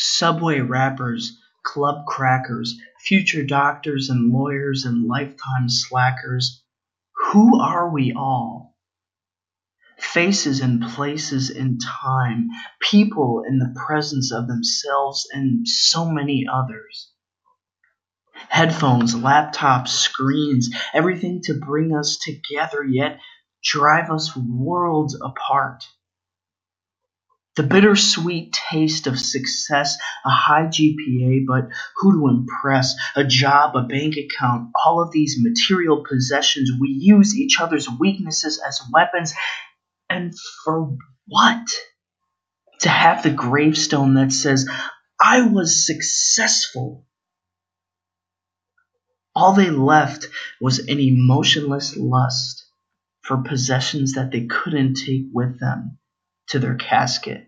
subway rappers, club crackers, future doctors and lawyers and lifetime slackers. Who are we all? Faces and places in time, people in the presence of themselves and so many others. Headphones, laptops, screens, everything to bring us together, yet drive us worlds apart. The bittersweet taste of success, a high GPA, but who to impress, a job, a bank account, all of these material possessions, we use each other's weaknesses as weapons. And for what? To have the gravestone that says, I was successful. All they left was an emotionless lust for possessions that they couldn't take with them to their casket.